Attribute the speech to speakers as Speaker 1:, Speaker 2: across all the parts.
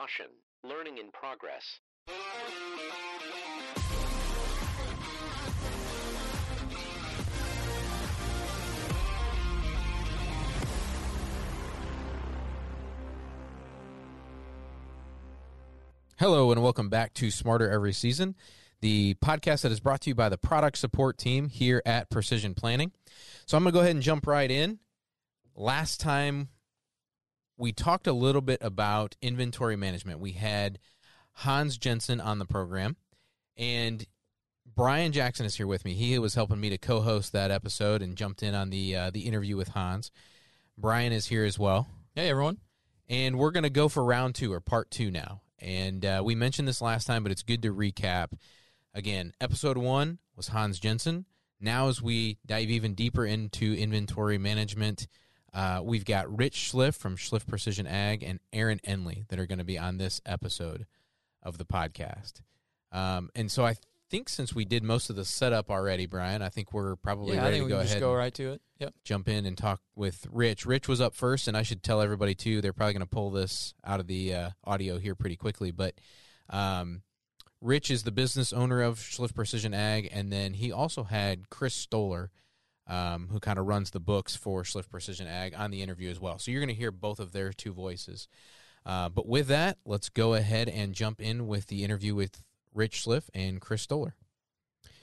Speaker 1: Caution, learning in progress.
Speaker 2: Hello, and welcome back to Smarter Every Season, the podcast that is brought to you by the product support team here at Precision Planting. So I'm going to go ahead and jump right in. Last time we talked a little bit about inventory management. We had Hans Jensen on the program, and Brian Jackson is here with me. He was helping me to co-host that episode and jumped in on the uh, the interview with Hans. Brian is here as well.
Speaker 3: Hey, everyone.
Speaker 2: And we're going to go for round two or part two now. And uh, we mentioned this last time, but it's good to recap. Again, episode one was Hans Jensen. Now, as we dive even deeper into inventory management, uh, we've got Rich Schliff from Schliff Precision Ag and Aaron Enley that are going to be on this episode of the podcast. Um, and so I think since we did most of the setup already, Brian, I think we're probably
Speaker 3: yeah, I
Speaker 2: ready
Speaker 3: think
Speaker 2: to
Speaker 3: we
Speaker 2: go ahead.
Speaker 3: just go right to it. Yep.
Speaker 2: jump in and talk with Rich. Rich was up first, and I should tell everybody too. They're probably going to pull this out of the uh, audio here pretty quickly, but um, Rich is the business owner of Schliff Precision Ag, and then he also had Chris Stoller, um, who kind of runs the books for Schliff Precision Ag, on the interview as well. So you're going to hear both of their two voices. Uh, but with that, let's go ahead and jump in with the interview with Rich Schliff and Chris Stoller.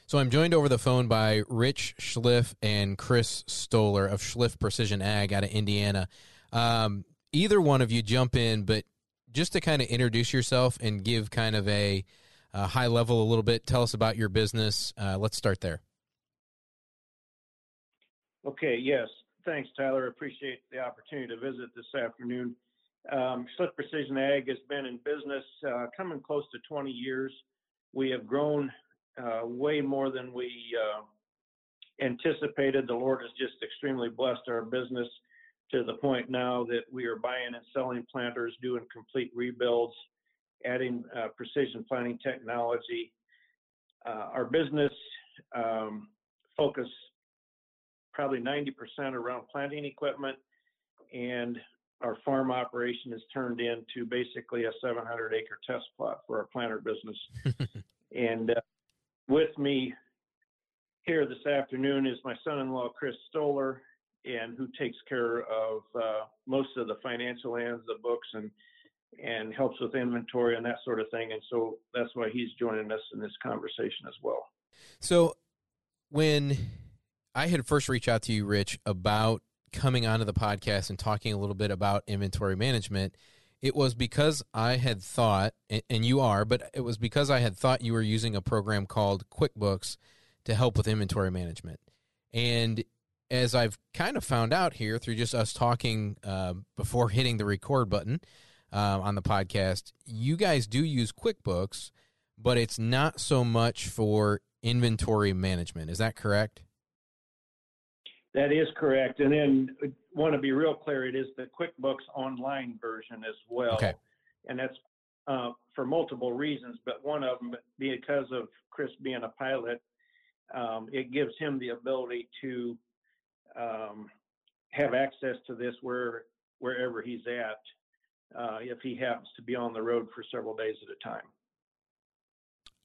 Speaker 2: So I'm joined over the phone by Rich Schliff and Chris Stoller of Schliff Precision Ag out of Indiana. Um, either one of you jump in, but just to kind of introduce yourself and give kind of a, uh high level a little bit, tell us about your business. Uh, let's start there.
Speaker 4: Okay, yes. Thanks, Tyler. Appreciate the opportunity to visit this afternoon. Um, Precision Ag has been in business uh, coming close to 20 years. We have grown uh, way more than we uh, anticipated. The Lord has just extremely blessed our business to the point now that we are buying and selling planters, doing complete rebuilds, adding uh, precision planting technology. Uh, our business um, focus probably 90% around planting equipment and our farm operation has turned into basically a 700 acre test plot for our planter business. and uh, with me here this afternoon is my son-in-law Chris Stoller, and who takes care of uh, most of the financial ends, the books, and and helps with inventory and that sort of thing. And so that's why he's joining us in this conversation as well.
Speaker 2: So when I had first reached out to you, Rich, about coming onto the podcast and talking a little bit about inventory management, it was because I had thought, and- you are, but it was because I had thought you were using a program called QuickBooks to help with inventory management. And as I've kind of found out here through just us talking uh, before hitting the record button uh, on the podcast, you guys do use QuickBooks, but it's not so much for inventory management. Is that correct?
Speaker 4: That is correct. And then uh, want to be real clear, it is the QuickBooks online version as well.
Speaker 2: Okay.
Speaker 4: And that's uh, for multiple reasons, but one of them because of Chris being a pilot, um, it gives him the ability to um, have access to this where wherever he's at, uh, if he happens to be on the road for several days at a time.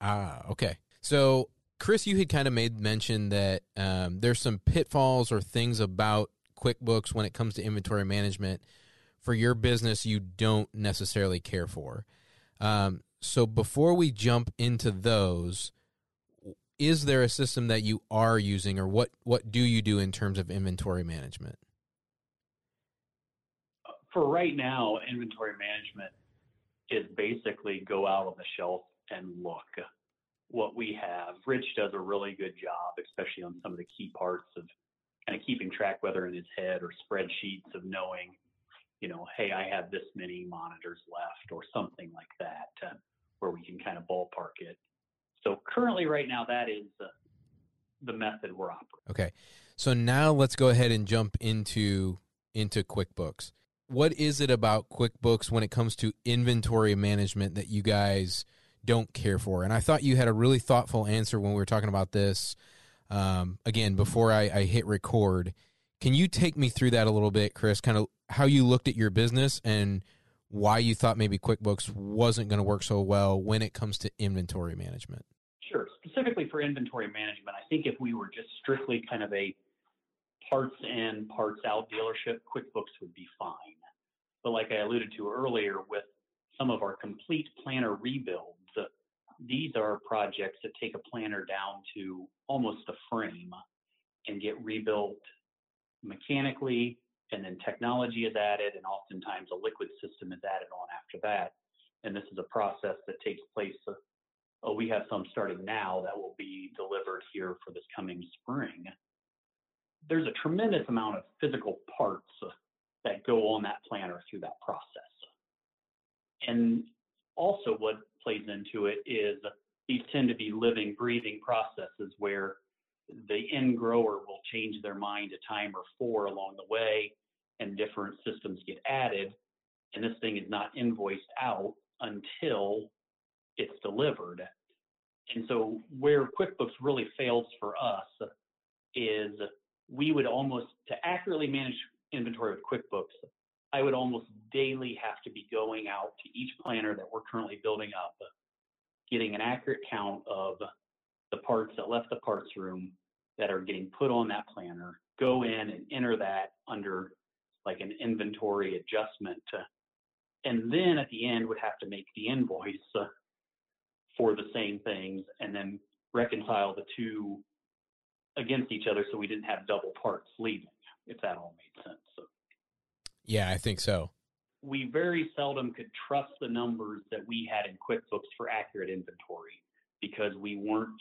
Speaker 2: Ah, okay. So, Chris, you had kind of made mention that um, there's some pitfalls or things about QuickBooks when it comes to inventory management for your business you don't necessarily care for. Um, so, before we jump into those, is there a system that you are using, or what what do you do in terms of inventory management?
Speaker 5: for right now, inventory management is basically go out on the shelf and look what we have. Rich does a really good job, especially on some of the key parts of kind of keeping track, whether in his head or spreadsheets of knowing, you know, hey, I have this many monitors left or something like that, uh, where we can kind of ballpark it. So currently, right now, that is uh, the method we're operating.
Speaker 2: Okay. So now let's go ahead and jump into into QuickBooks. What is it about QuickBooks when it comes to inventory management that you guys don't care for? And I thought you had a really thoughtful answer when we were talking about this. Um, again, before I, I hit record, can you take me through that a little bit, Chris? Kind of how you looked at your business and why you thought maybe QuickBooks wasn't going to work so well when it comes to inventory management.
Speaker 5: Sure. Specifically for inventory management, I think if we were just strictly kind of a parts in, parts out dealership, QuickBooks would be fine. But like I alluded to earlier, with some of our complete planner rebuilds, these are projects that take a planner down to almost a frame and get rebuilt mechanically, and then technology is added, and oftentimes a liquid system is added on after that. And this is a process that takes place. Uh, oh, we have some starting now that will be delivered here for this coming spring. There's a tremendous amount of physical parts uh, that go on that planner through that process. And also, what plays into it is these tend to be living, breathing processes where the end grower will change their mind a time or four along the way, and different systems get added. And this thing is not invoiced out until it's delivered. And so, where QuickBooks really fails for us is we would almost, to accurately manage inventory with QuickBooks, I would almost daily have to be going out to each planner that we're currently building up, getting an accurate count of the parts that left the parts room that are getting put on that planner, go in and enter that under like an inventory adjustment. and then at the end would have to make the invoice for the same things and then reconcile the two against each other so we didn't have double parts leaving, if that all made sense. So,
Speaker 2: yeah, I think so.
Speaker 5: We very seldom could trust the numbers that we had in QuickBooks for accurate inventory because we weren't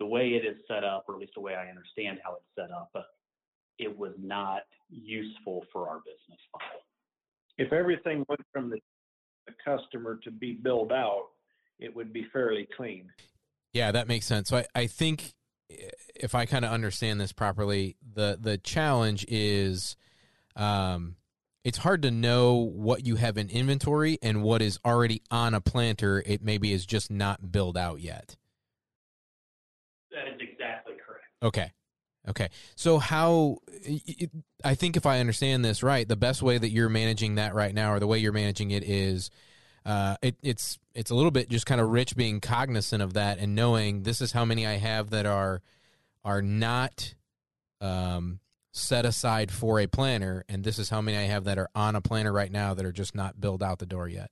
Speaker 5: the way it is set up, or at least the way I understand how it's set up. Uh, it was not useful for our business model.
Speaker 4: If everything went from the, the customer to be billed out, it would be fairly clean.
Speaker 2: Yeah, that makes sense. So I, I think if I kind of understand this properly, the the challenge is um, it's hard to know what you have in inventory and what is already on a planter. It maybe is just not billed out yet.
Speaker 5: That is exactly correct.
Speaker 2: Okay. Okay. So how I think if I understand this right, the best way that you're managing that right now or the way you're managing it is uh, it, it's it's a little bit just kind of rich being cognizant of that and knowing this is how many I have that are are not um, set aside for a planner, and this is how many I have that are on a planner right now that are just not billed out the door yet.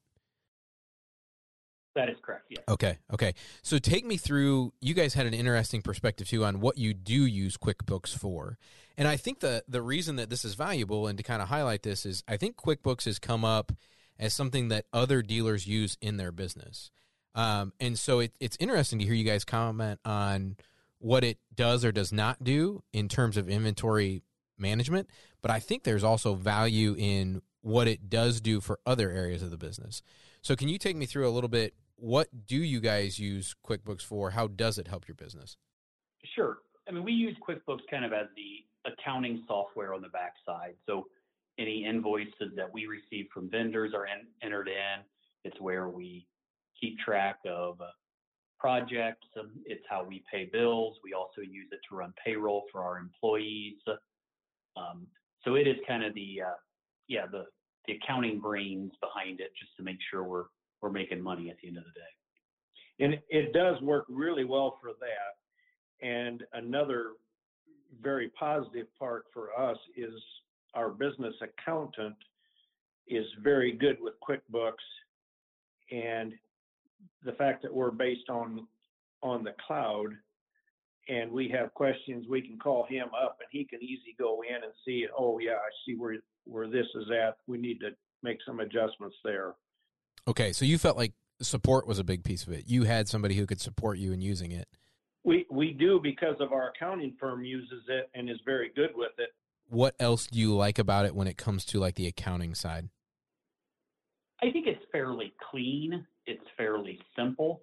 Speaker 5: That is correct. Yeah.
Speaker 2: Okay. Okay. So take me through. You guys had an interesting perspective too on what you do use QuickBooks for, and I think the the reason that this is valuable and to kind of highlight this is I think QuickBooks has come up as something that other dealers use in their business. Um, and so it, it's interesting to hear you guys comment on what it does or does not do in terms of inventory management. But I think there's also value in what it does do for other areas of the business. So can you take me through a little bit? What do you guys use QuickBooks for? How does it help your business?
Speaker 5: Sure. I mean, we use QuickBooks kind of as the accounting software on the backside. So any invoices that we receive from vendors are in, entered in. It's where we keep track of uh, projects. Um, it's how we pay bills. We also use it to run payroll for our employees. Um, so it is kind of the uh, yeah the the accounting brains behind it, just to make sure we're we're making money at the end of the day.
Speaker 4: And it does work really well for that. And another very positive part for us is our business accountant is very good with QuickBooks and the fact that we're based on on the cloud and we have questions we can call him up and he can easily go in and see oh yeah i see where where this is at. We need to make some adjustments there.
Speaker 2: Okay so you felt like support was a big piece of it. You had somebody who could support you in using it.
Speaker 4: We we do because of our accounting firm uses it and is very good with it.
Speaker 2: What else do you like about it when it comes to like the accounting side?
Speaker 5: I think it's fairly clean. It's fairly simple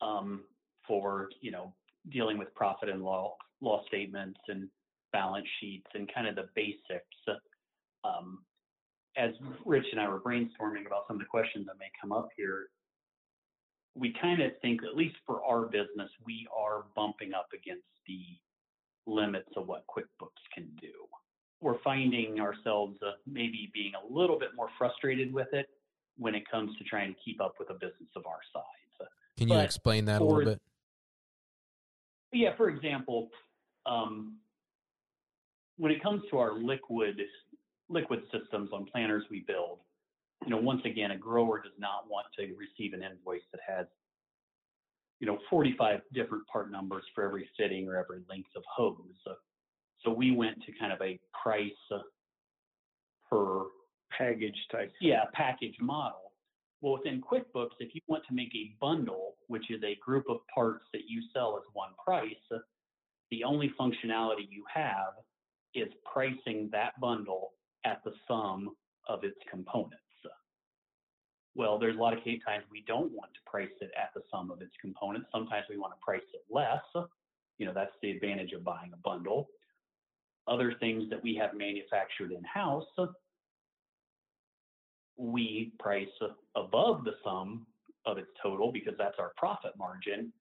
Speaker 5: um, for you know dealing with profit and law law statements and balance sheets and kind of the basics. Um, as Rich and I were brainstorming about some of the questions that may come up here, we kind of think, at least for our business, we are bumping up against the limits of what QuickBooks can do we're finding ourselves uh, maybe being a little bit more frustrated with it when it comes to trying to keep up with a business of our size.
Speaker 2: Can you
Speaker 5: But
Speaker 2: explain that a little bit?
Speaker 5: Yeah, for example, um, when it comes to our liquid liquid systems on planters we build, you know, once again, a grower does not want to receive an invoice that has, you know, 45 different part numbers for every fitting or every length of hose. So, so we went to kind of a price per
Speaker 4: Package type.
Speaker 5: yeah, package model. Well, within QuickBooks, if you want to make a bundle, which is a group of parts that you sell as one price, the only functionality you have is pricing that bundle at the sum of its components. Well, there's a lot of times we don't want to price it at the sum of its components. Sometimes we want to price it less. You know, that's the advantage of buying a bundle. Other things that we have manufactured in house, we price above the sum of its total because that's our profit margin.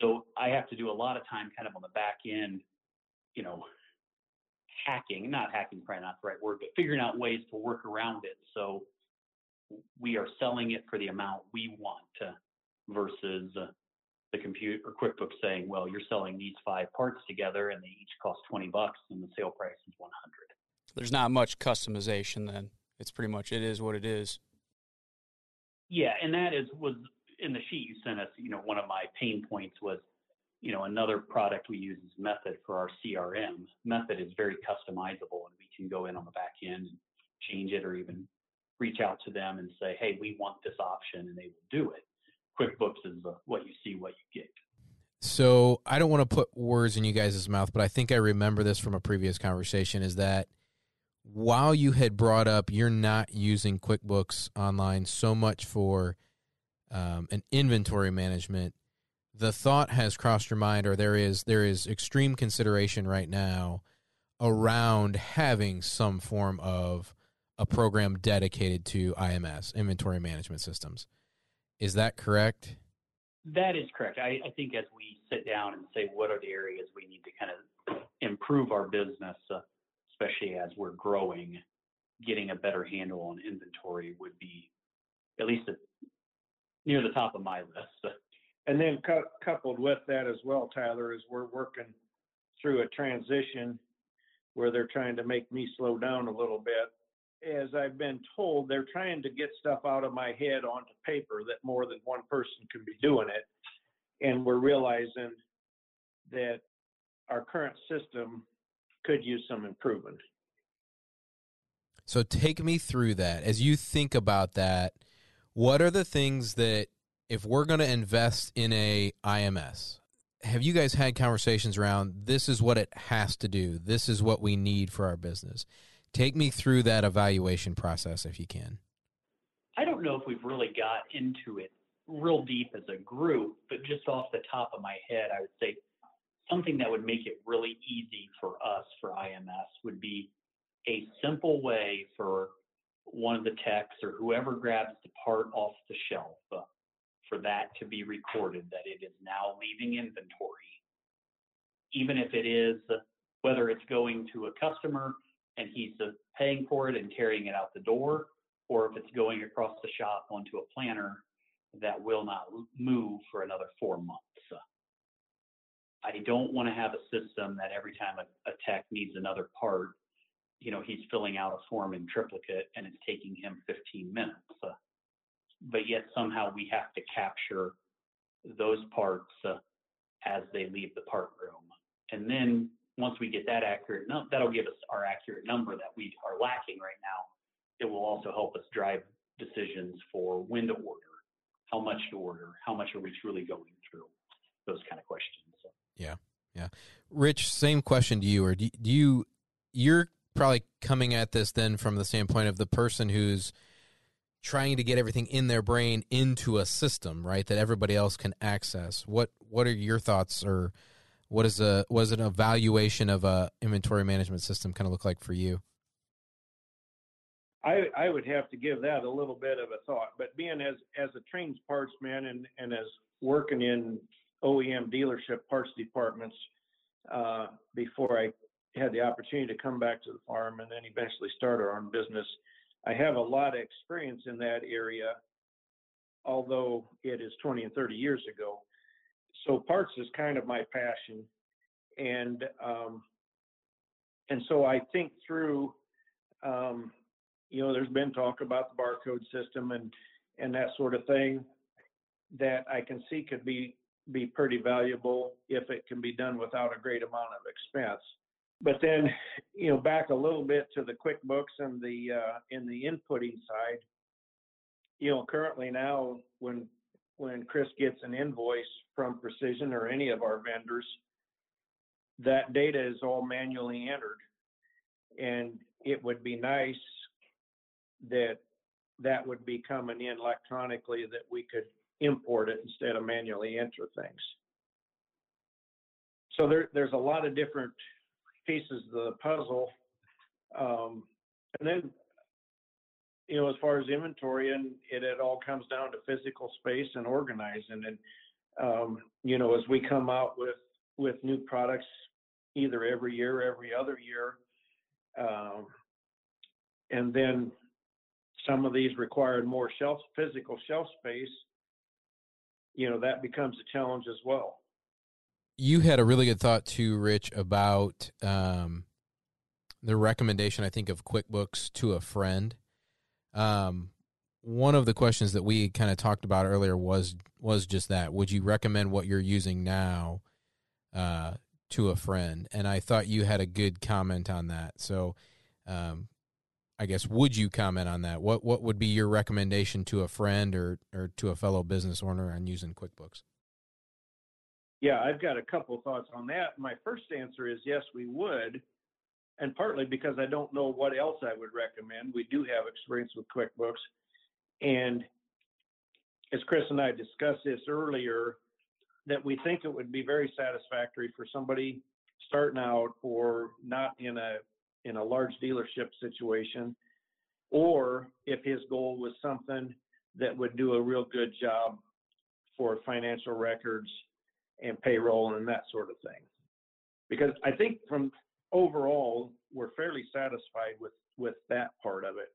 Speaker 5: So I have to do a lot of time kind of on the back end, you know, hacking, not hacking, probably not the right word, but figuring out ways to work around it. So we are selling it for the amount we want versus the computer or QuickBooks saying, well, you're selling these five parts together and they each cost 20 bucks and the sale price is 100.
Speaker 3: There's not much customization then. It's pretty much it is what it is.
Speaker 5: Yeah, and that is was in the sheet you sent us. You know, one of my pain points was, you know, another product we use is Method for our CRM. Method is very customizable, and we can go in on the back end and change it, or even reach out to them and say, "Hey, we want this option," and they will do it. QuickBooks is the, what you see, what you get.
Speaker 2: So I don't want to put words in you guys' mouth, but I think I remember this from a previous conversation is that while you had brought up you're not using QuickBooks Online so much for um, an inventory management, the thought has crossed your mind, or there is there is extreme consideration right now around having some form of a program dedicated to IMS, inventory management systems. Is that correct?
Speaker 5: That is correct. I, I think as we sit down and say what are the areas we need to kind of improve our business, uh, especially as we're growing, getting a better handle on inventory would be at least a, near the top of my list.
Speaker 4: And then cou- coupled with that as well, Tyler, is we're working through a transition where they're trying to make me slow down a little bit. As I've been told, they're trying to get stuff out of my head onto paper that more than one person can be doing it. And we're realizing that our current system could use some improvement.
Speaker 2: So take me through that. As you think about that, what are the things that if we're going to invest in a IMS, have you guys had conversations around this is what it has to do? This is what we need for our business. Take me through that evaluation process if you can.
Speaker 5: I don't know if we've really got into it real deep as a group, but just off the top of my head, I would say something that would make it really easy for us for IMS would be a simple way for one of the techs or whoever grabs the part off the shelf uh, for that to be recorded that it is now leaving inventory. Even if it is, uh, whether it's going to a customer and he's uh, paying for it and carrying it out the door, or if it's going across the shop onto a planner that will not move for another four months. I don't want to have a system that every time a, a tech needs another part, you know, he's filling out a form in triplicate and it's taking him 15 minutes. Uh, but yet somehow we have to capture those parts uh, as they leave the part room. And then once we get that accurate, num- that'll give us our accurate number that we are lacking right now. It will also help us drive decisions for when to order, how much to order, how much are we truly going through, those kind of questions. So.
Speaker 2: Rich, same question to you, or do, do you you're probably coming at this then from the standpoint of the person who's trying to get everything in their brain into a system, right? That everybody else can access. What what are your thoughts, or what is a was an evaluation of a inventory management system kind of look like for you?
Speaker 4: I, I would have to give that a little bit of a thought, but being as, as a trained parts man and, and as working in OEM dealership parts departments, uh, before I had the opportunity to come back to the farm and then eventually start our own business, I have a lot of experience in that area, although it is 20 and 30 years ago. So parts is kind of my passion, and um, and so I think through. Um, you know, there's been talk about the barcode system and and that sort of thing that I can see could be be pretty valuable if it can be done without a great amount of expense. But then, you know, back a little bit to the QuickBooks and the uh, in the inputting side. You know, currently now, when when Chris gets an invoice from Precision or any of our vendors, that data is all manually entered, and it would be nice that that would be coming in electronically that we could import it instead of manually enter things. So there, there's a lot of different pieces of the puzzle. Um, and then, you know, as far as inventory, and it, it all comes down to physical space and organizing. And, um, you know, as we come out with, with new products, either every year, every other year, um, and then some of these required more shelf, physical shelf space, you know, that becomes a challenge as well.
Speaker 2: You had a really good thought too, Rich, about um, the recommendation, I think, of QuickBooks to a friend. Um, one of the questions that we kind of talked about earlier was was just that. Would you recommend what you're using now uh, to a friend? And I thought you had a good comment on that. So, um, I guess would you comment on that? What what would be your recommendation to a friend or or to a fellow business owner on using QuickBooks?
Speaker 4: Yeah, I've got a couple thoughts on that. My first answer is yes, we would, and partly because I don't know what else I would recommend. We do have experience with QuickBooks, and as Chris and I discussed this earlier, that we think it would be very satisfactory for somebody starting out or not in a in a large dealership situation, or if his goal was something that would do a real good job for financial records and payroll and that sort of thing. Because I think from overall, we're fairly satisfied with with that part of it.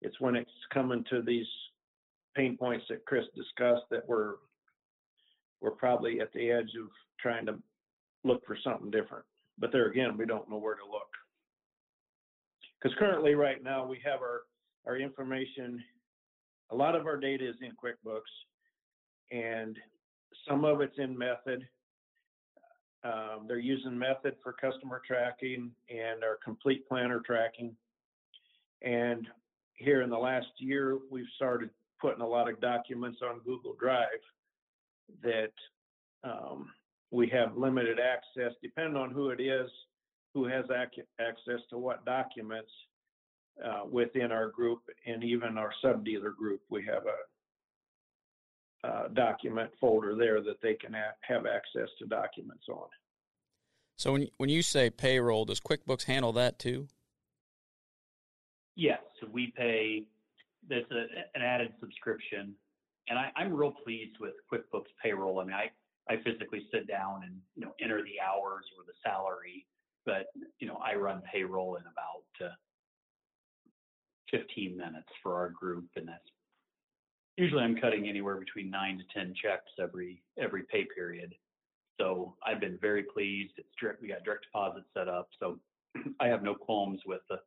Speaker 4: It's when it's coming to these pain points that Chris discussed that we're we're probably at the edge of trying to look for something different. But there again, we don't know where to look. Because currently, right now, we have our, our information, a lot of our data is in QuickBooks, and some of it's in Method. Um, they're using Method for customer tracking and our complete planner tracking. And here in the last year, we've started putting a lot of documents on Google Drive that um, we have limited access, depending on who it is who has ac- access to what documents uh, within our group and even our sub-dealer group. We have a, a document folder there that they can a- have access to documents on.
Speaker 3: So when when you say payroll, does QuickBooks handle that too?
Speaker 5: Yes, we pay. There's a, an added subscription, and I, I'm real pleased with QuickBooks payroll. I mean, I I physically sit down and you know enter the hours or the salary but you know, I run payroll in about uh, 15 minutes for our group, and that's usually I'm cutting anywhere between nine to 10 checks every every pay period. So I've been very pleased. It's direct. We got direct deposit set up, so I have no qualms with the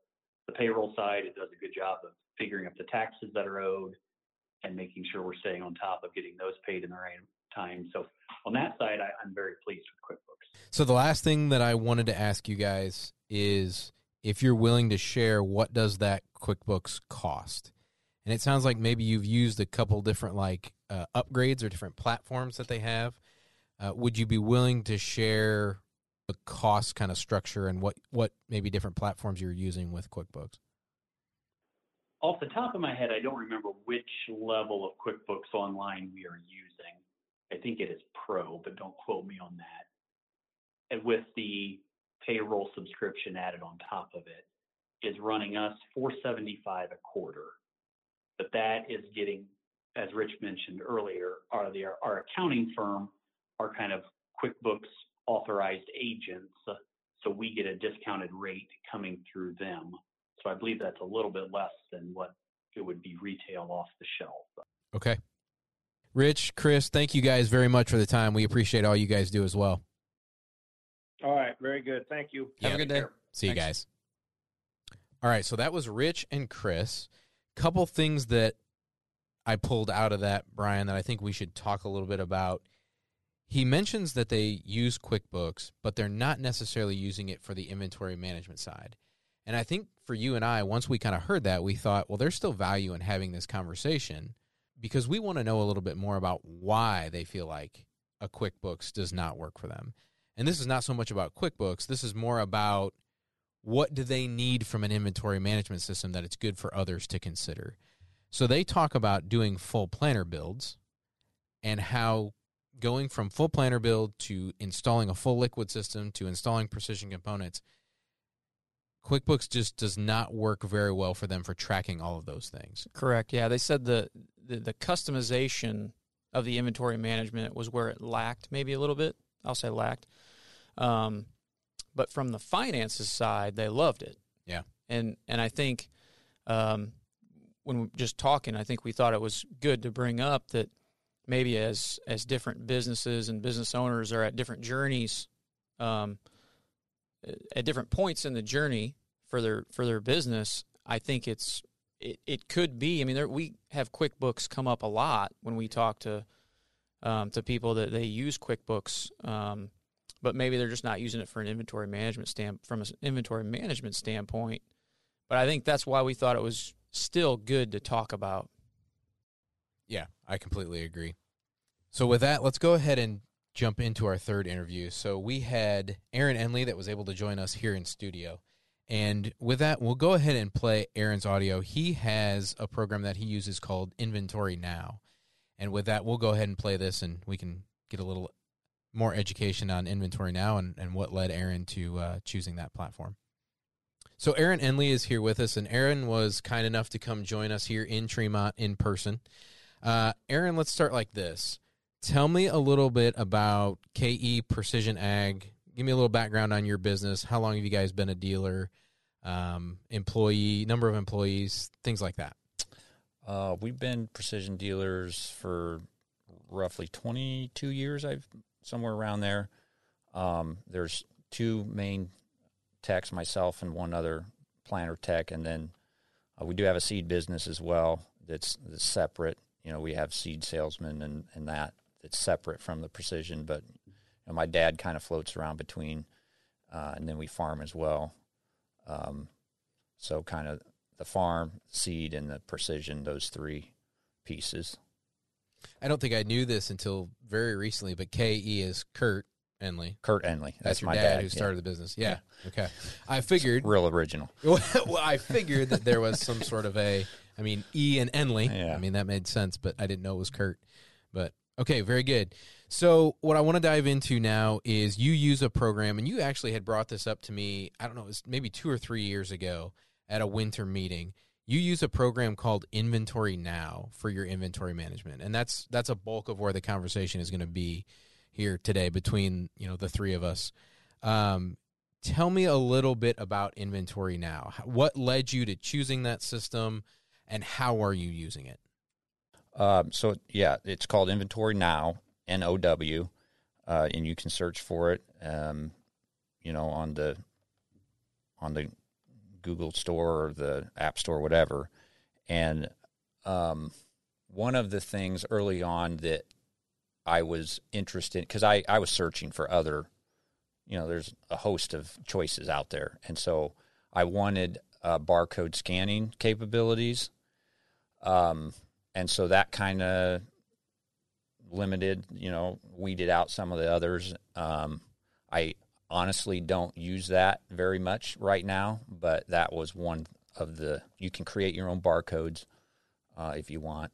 Speaker 5: the payroll side. It does a good job of figuring up the taxes that are owed and making sure we're staying on top of getting those paid in the right time. So on that side, I, I'm very pleased with QuickBooks.
Speaker 2: So the last thing that I wanted to ask you guys is if you're willing to share what does that QuickBooks cost? And it sounds like maybe you've used a couple different like uh, upgrades or different platforms that they have. Uh, would you be willing to share the cost kind of structure and what what maybe different platforms you're using with QuickBooks?
Speaker 5: Off the top of my head, I don't remember which level of QuickBooks Online we are using. I think it is Pro, but don't quote me on that and with the payroll subscription added on top of it, is running us 475 a quarter. But that is getting, as Rich mentioned earlier, are the, our accounting firm are kind of QuickBooks authorized agents, so we get a discounted rate coming through them. So I believe that's a little bit less than what it would be retail off the shelf.
Speaker 2: Okay. Rich, Chris, thank you guys very much for the time. We appreciate all you guys do as well.
Speaker 4: All right, very good. Thank you.
Speaker 3: Have a good day.
Speaker 2: See you guys. All right, so that was Rich and Chris. Couple things that I pulled out of that, Brian, that I think we should talk a little bit about. He mentions that they use QuickBooks, but they're not necessarily using it for the inventory management side. And I think for you and I, once we kind of heard that, we thought, well, there's still value in having this conversation because we want to know a little bit more about why they feel like a QuickBooks does not work for them. And this is not so much about QuickBooks, this is more about what do they need from an inventory management system that it's good for others to consider. So they talk about doing full planner builds and how going from full planner build to installing a full liquid system to installing precision components QuickBooks just does not work very well for them for tracking all of those things.
Speaker 3: Correct. Yeah, they said the, the the customization of the inventory management was where it lacked, maybe a little bit. I'll say lacked. Um, but from the finances side, they loved it.
Speaker 2: Yeah.
Speaker 3: And and I think um, when we just talking, I think we thought it was good to bring up that maybe as as different businesses and business owners are at different journeys, um, at different points in the journey for their for their business, I think it's it, it could be. I mean, there, we have QuickBooks come up a lot when we talk to um, to people that they use QuickBooks, um, but maybe they're just not using it for an inventory management stand from an inventory management standpoint. But I think that's why we thought it was still good to talk about.
Speaker 2: Yeah, I completely agree. So with that, let's go ahead and jump into our third interview. So we had Aaron Enley that was able to join us here in studio. And with that, we'll go ahead and play Aaron's audio. He has a program that he uses called Inventory Now. And with that, we'll go ahead and play this and we can get a little more education on Inventory Now and, and what led Aaron to uh, choosing that platform. So Aaron Enley is here with us, and Aaron was kind enough to come join us here in Tremont in person. Uh, Aaron, let's start like this. Tell me a little bit about KE Precision Ag. Give me a little background on your business. How long have you guys been a dealer? Um, employee, number of employees, things like that.
Speaker 6: Uh, we've been precision dealers for roughly 22 years. I've somewhere around there. Um, there's two main techs, myself and one other planner tech, and then uh, we do have a seed business as well. That's, that's separate. You know, we have seed salesmen and and that that's separate from the precision. But know, my dad kind of floats around between, uh, and then we farm as well. Um, so kind of the farm, seed, and the precision, those three pieces.
Speaker 2: I don't think I knew this until very recently, but KE is Kurt Enley.
Speaker 6: Kurt Enley. That's,
Speaker 2: That's, your
Speaker 6: my
Speaker 2: dad,
Speaker 6: dad,
Speaker 2: who
Speaker 6: yeah.
Speaker 2: started the business. Yeah. Okay. I figured.
Speaker 6: Real original.
Speaker 2: well, I figured that there was some sort of a. I mean, E and Enley.
Speaker 6: Yeah.
Speaker 2: I mean, that made sense, but I didn't know it was Kurt. But okay, very good. So, what I want to dive into now is you use a program, and you actually had brought this up to me. I don't know, it was maybe two or three years ago at a winter meeting. You use a program called Inventory Now for your inventory management, and that's that's a bulk of where the conversation is going to be here today between you know the three of us. Um, tell me a little bit about Inventory Now. What led you to choosing that system, and how are you using it?
Speaker 6: Um, so yeah, it's called Inventory Now, N O W, uh, and you can search for it, um, you know, on the on the Google Store or the App Store, whatever. And um, one of the things early on that I was interested because I I was searching for other, you know, there's a host of choices out there, and so I wanted uh, barcode scanning capabilities. Um, and so that kind of limited, you know, weeded out some of the others. Um, I honestly don't use that very much right now, but that was one of the. You can create your own barcodes uh, if you want.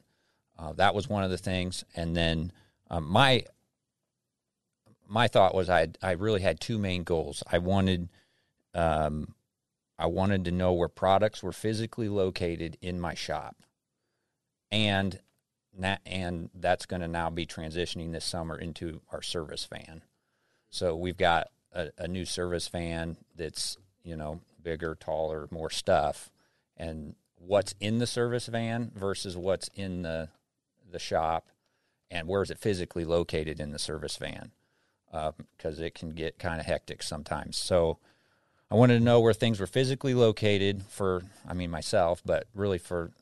Speaker 6: Uh, that was one of the things, and then um, my my thought was I I really had two main goals. I wanted um, I wanted to know where products were physically located in my shop, and that and that's going to now be transitioning this summer into our service van. So we've got a, a new service van that's you know bigger, taller, more stuff, and what's in the service van versus what's in the the shop, and where is it physically located in the service van, um, because it can get kind of hectic sometimes. So. I wanted to know where things were physically located for, I mean, myself, but really for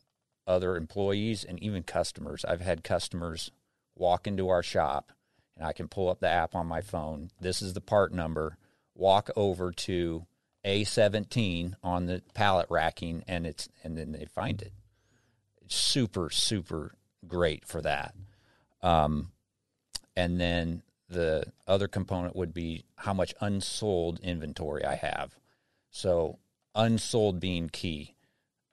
Speaker 6: other employees and even customers. I've had customers walk into our shop and I can pull up the app on my phone. This is the part number. Walk over to A17 on the pallet racking and it's and then they find it. It's super super great for that. Um, and then the other component would be how much unsold inventory I have. So unsold being key.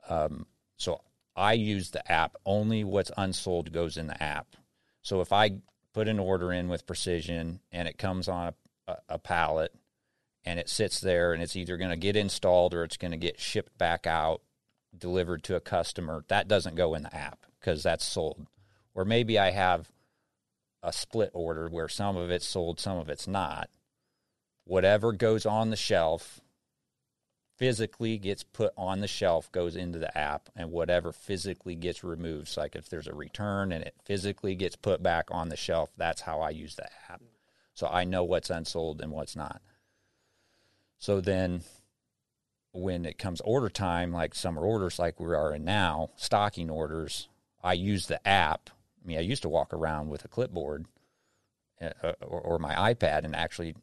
Speaker 6: Um, so I use the app. Only what's unsold goes in the app. So if I put an order in with precision and it comes on a, a pallet and it sits there and it's either going to get installed or it's going to get shipped back out, delivered to a customer, that doesn't go in the app because that's sold. Or maybe I have a split order where some of it's sold, some of it's not. Whatever goes on the shelf physically gets put on the shelf goes into the app and whatever physically gets removed so like if there's a return and it physically gets put back on the shelf that's how i use the app so i know what's unsold and what's not so then when it comes order time like summer orders like we are in now stocking orders i use the app i mean i used to walk around with a clipboard uh, or, or my ipad and actually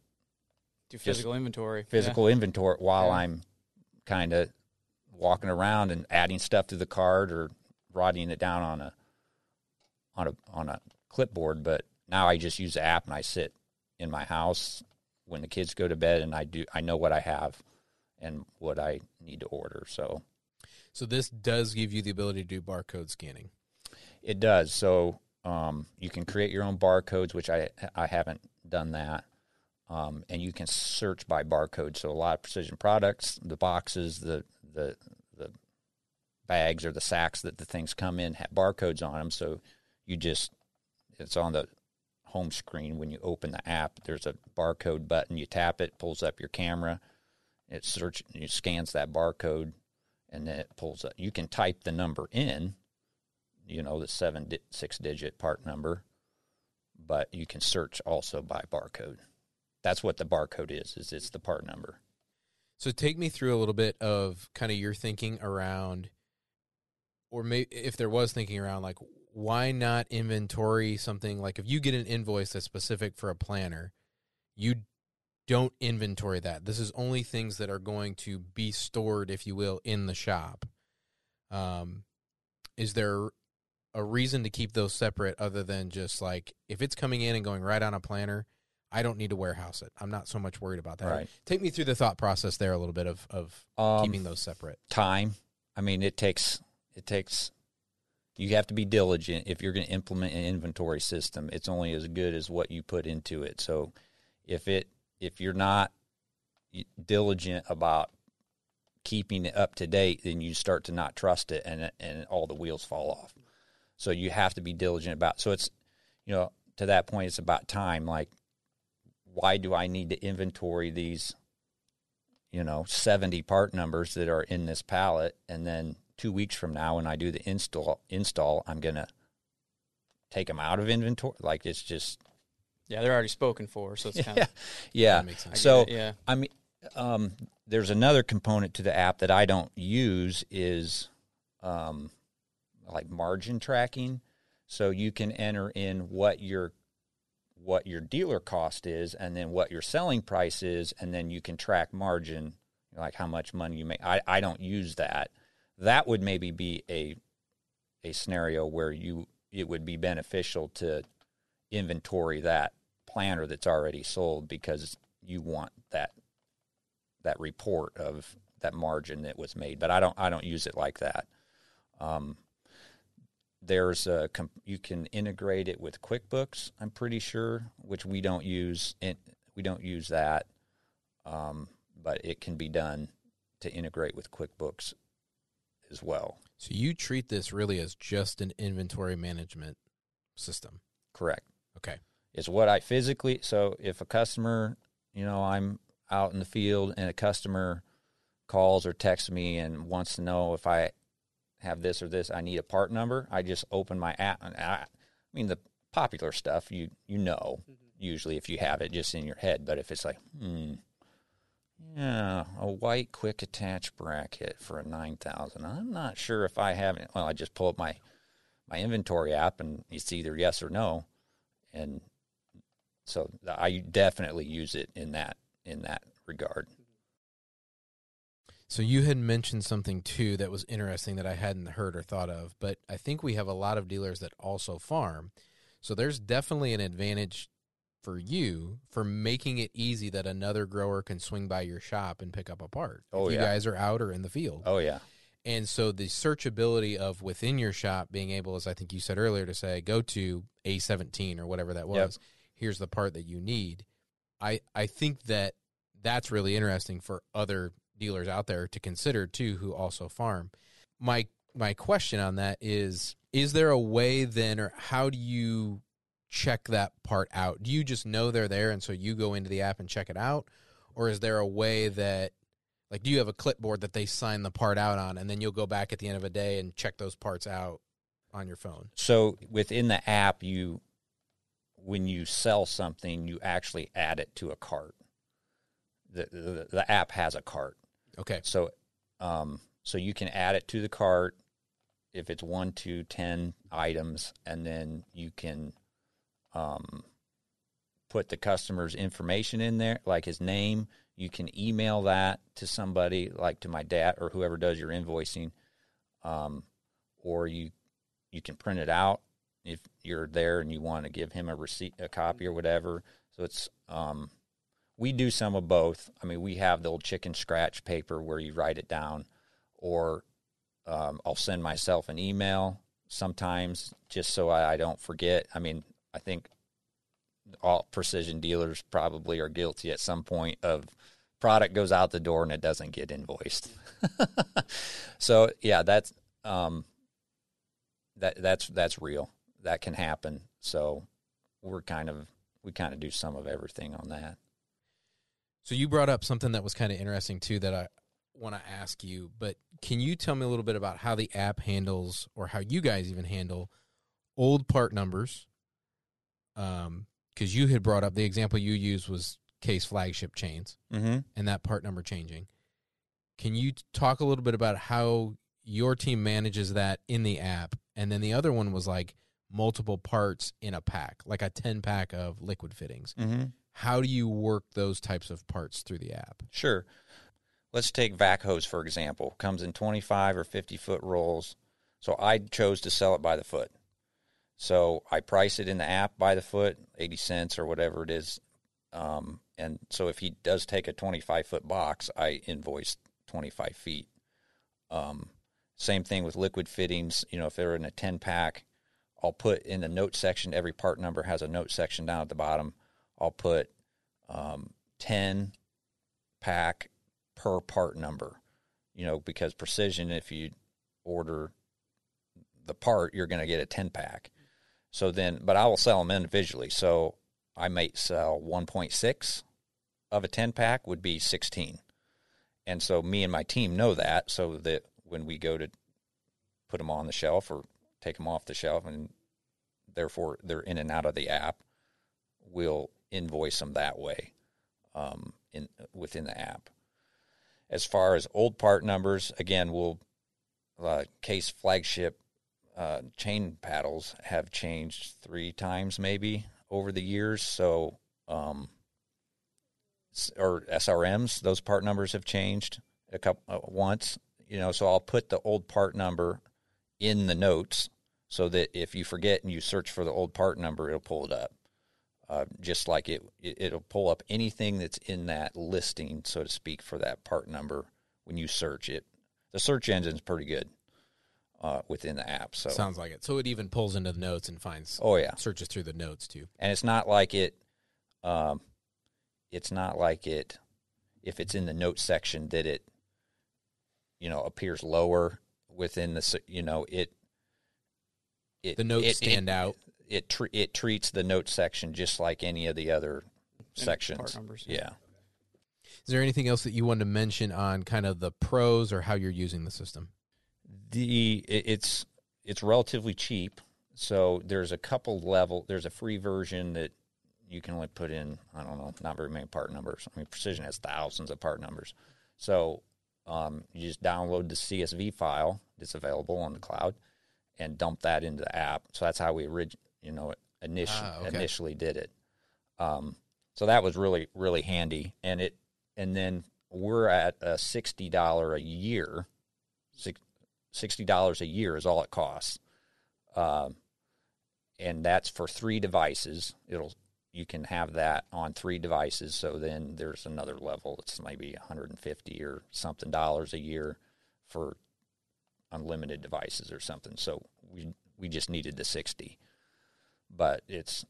Speaker 3: Do physical inventory.
Speaker 6: physical inventory while
Speaker 3: Yeah.
Speaker 6: I'm kind of walking around and adding stuff to the card or writing it down on a on a on a clipboard. But now I just use the app and I sit in my house when the kids go to bed and I do I know what I have and what I need to order. So
Speaker 2: So this does give you the ability to do barcode scanning.
Speaker 6: It does. So um, you can create your own barcodes, which I I haven't done that. Um, and you can search by barcode. So a lot of precision products, the boxes, the the the bags or the sacks that the things come in have barcodes on them. So you just it's on the home screen when you open the app. There's a barcode button. You tap it, pulls up your camera. It search, it scans that barcode, and then it pulls up. You can type the number in, you know, the seven di- six digit part number, but you can search also by barcode. That's what the barcode is. Is it's the part number.
Speaker 2: So take me through a little bit of kind of your thinking around, or may, if there was thinking around, like why not inventory something like if you get an invoice that's specific for a planner, you don't inventory that. This is only things that are going to be stored, if you will, in the shop. Um, is there a reason to keep those separate other than just like if it's coming in and going right on a planner? I don't need to warehouse it. I'm not so much worried about that.
Speaker 6: Right.
Speaker 2: Take me through the thought process there a little bit of of
Speaker 6: Um,
Speaker 2: keeping those separate.
Speaker 6: time. I mean, it takes it takes. You have to be diligent if you're going to implement an inventory system. It's only as good as what you put into it. So, if it if you're not diligent about keeping it up to date, then you start to not trust it, and and all the wheels fall off. So you have to be diligent about. So it's you know to that point, it's about time. Like, why do I need to inventory these? you know 70 part numbers that are in this pallet and then 2 weeks from now when I do the install install I'm going to take them out of inventory like it's just
Speaker 3: Yeah, they're already spoken for, so it's kind
Speaker 6: yeah
Speaker 3: of
Speaker 6: yeah
Speaker 2: That makes sense.
Speaker 6: so
Speaker 3: yeah.
Speaker 6: I mean um there's another component to the app that I don't use is um like margin tracking so you can enter in what your what your dealer cost is and then what your selling price is and then you can track margin like how much money you make. I, I don't use that. That would maybe be a a scenario where you it would be beneficial to inventory that planner that's already sold because you want that that report of that margin that was made. But I don't I don't use it like that. Um, there's a you can integrate it with QuickBooks. I'm pretty sure, which we don't use. It, we don't use that, um, but it can be done to integrate with QuickBooks as well.
Speaker 2: So you treat this really as just an inventory management system.
Speaker 6: Correct.
Speaker 2: Okay.
Speaker 6: It's what I physically. So if a customer, you know, I'm out in the field and a customer calls or texts me and wants to know if I have this or this, I need a part number. I just open my app. And I, I mean, the popular stuff you you know usually if you have it just in your head. But if it's like, hmm, yeah, a white quick attach bracket for a nine thousand, I'm not sure if I have it. Well, I just pull up my my inventory app and it's either yes or no, and so I definitely use it in that in that regard.
Speaker 2: So you had mentioned something too that was interesting that I hadn't heard or thought of, but I think we have a lot of dealers that also farm. So there's definitely an advantage for you for making it easy that another grower can swing by your shop and pick up a part.
Speaker 6: Oh,
Speaker 2: if you guys are out or in the field.
Speaker 6: Oh yeah,
Speaker 2: And so the searchability of within your shop being able, as I think you said earlier, to say go to A17 or whatever that was.
Speaker 6: Yep.
Speaker 2: Here's the part that you need. I I think that that's really interesting for other dealers out there to consider too, who also farm. My my question on that is: Is there a way then, or how do you check that part out? Do you just know they're there, and so you go into the app and check it out, or is there a way that like, do you have a clipboard that they sign the part out on, and then you'll go back at the end of a day and check those parts out on your phone?
Speaker 6: So within the app, you when you sell something, you actually add it to a cart. The the, the app has a cart,
Speaker 2: Okay.
Speaker 6: so um, so you can add it to the cart if it's one to ten items, and then you can um, put the customer's information in there, like his name. You can email that to somebody, like to my dad or whoever does your invoicing, um, or you you can print it out if you're there and you want to give him a receipt, a copy or whatever. So it's um, we do some of both. I mean, we have the old chicken scratch paper where you write it down, or um, I'll send myself an email sometimes just so I, I don't forget. I mean, I think all precision dealers probably are guilty at some point of product goes out the door and it doesn't get invoiced. so yeah, that's um, that that's that's real. That can happen. So we're kind of we kind of do some of everything on that.
Speaker 2: So you brought up something that was kind of interesting too that I want to ask you, but can you tell me a little bit about how the app handles or how you guys even handle old part numbers? Um, because you had brought up the example you used was case flagship chains
Speaker 6: Mm-hmm.
Speaker 2: and that part number changing. Can you talk a little bit about how your team manages that in the app? And then the other one was like multiple parts in a pack, like a 10 pack of liquid fittings.
Speaker 6: Mm-hmm.
Speaker 2: How do you work those types of parts through the app?
Speaker 6: Sure. Let's take vac hose for example. Comes in 25 or 50 foot rolls. So I chose to sell it by the foot. So I price it in the app by the foot, 80 cents or whatever it is. Um, and so if he does take a 25 foot box, I invoice 25 feet. Um, same thing with liquid fittings. You know, if they're in a 10 pack, I'll put in the note section, every part number has a note section down at the bottom. I'll put um, 10 pack per part number, you know, because precision, if you order the part, you're going to get a 10 pack. So then, but I will sell them individually. So I might sell 1.6 of a 10 pack would be 16. And so me and my team know that so that when we go to put them on the shelf or take them off the shelf and therefore they're in and out of the app, we'll invoice them that way um, in within the app. As far as old part numbers, again, we'll uh, case flagship uh, chain paddles have changed three times maybe over the years. So, um, or SRMs, those part numbers have changed a couple uh, once. You know, so I'll put the old part number in the notes so that if you forget and you search for the old part number, it'll pull it up. Uh, just like it, it, it'll pull up anything that's in that listing, so to speak, for that part number when you search it. The search engine's pretty good uh, within the app. So,
Speaker 2: Sounds like it. So it even pulls into the notes and finds
Speaker 6: oh yeah,
Speaker 2: searches through the notes too.
Speaker 6: and it's not like it. Um, it's not like it. If it's in the notes section, that it, you know, appears lower within the. You know, it. It,
Speaker 2: The notes
Speaker 6: it-
Speaker 2: stand
Speaker 6: it,
Speaker 2: out.
Speaker 6: It tre- it treats the note section just like any of the other
Speaker 3: And
Speaker 6: sections.
Speaker 3: part numbers,
Speaker 6: Yeah.
Speaker 2: Is there anything else that you wanted to mention on kind of the pros or how you're using the system?
Speaker 6: The it's it's relatively cheap. So there's a couple level. There's a free version that you can only put in. I don't know, not very many part numbers. I mean, Precision has thousands of part numbers. So um, you just download the CSV file that's available on the cloud and dump that into the app. So that's how we orig- you know initially
Speaker 2: Ah, okay.
Speaker 6: initially did it. Um, so that was really really handy, and it and then we're at a sixty dollar a year. sixty dollars a year is all it costs, um, and that's for three devices. It'll you can have that on three devices. So then there's another level. It's maybe 150 or something dollars a year for unlimited devices or something. So we we just needed the 60, but it's,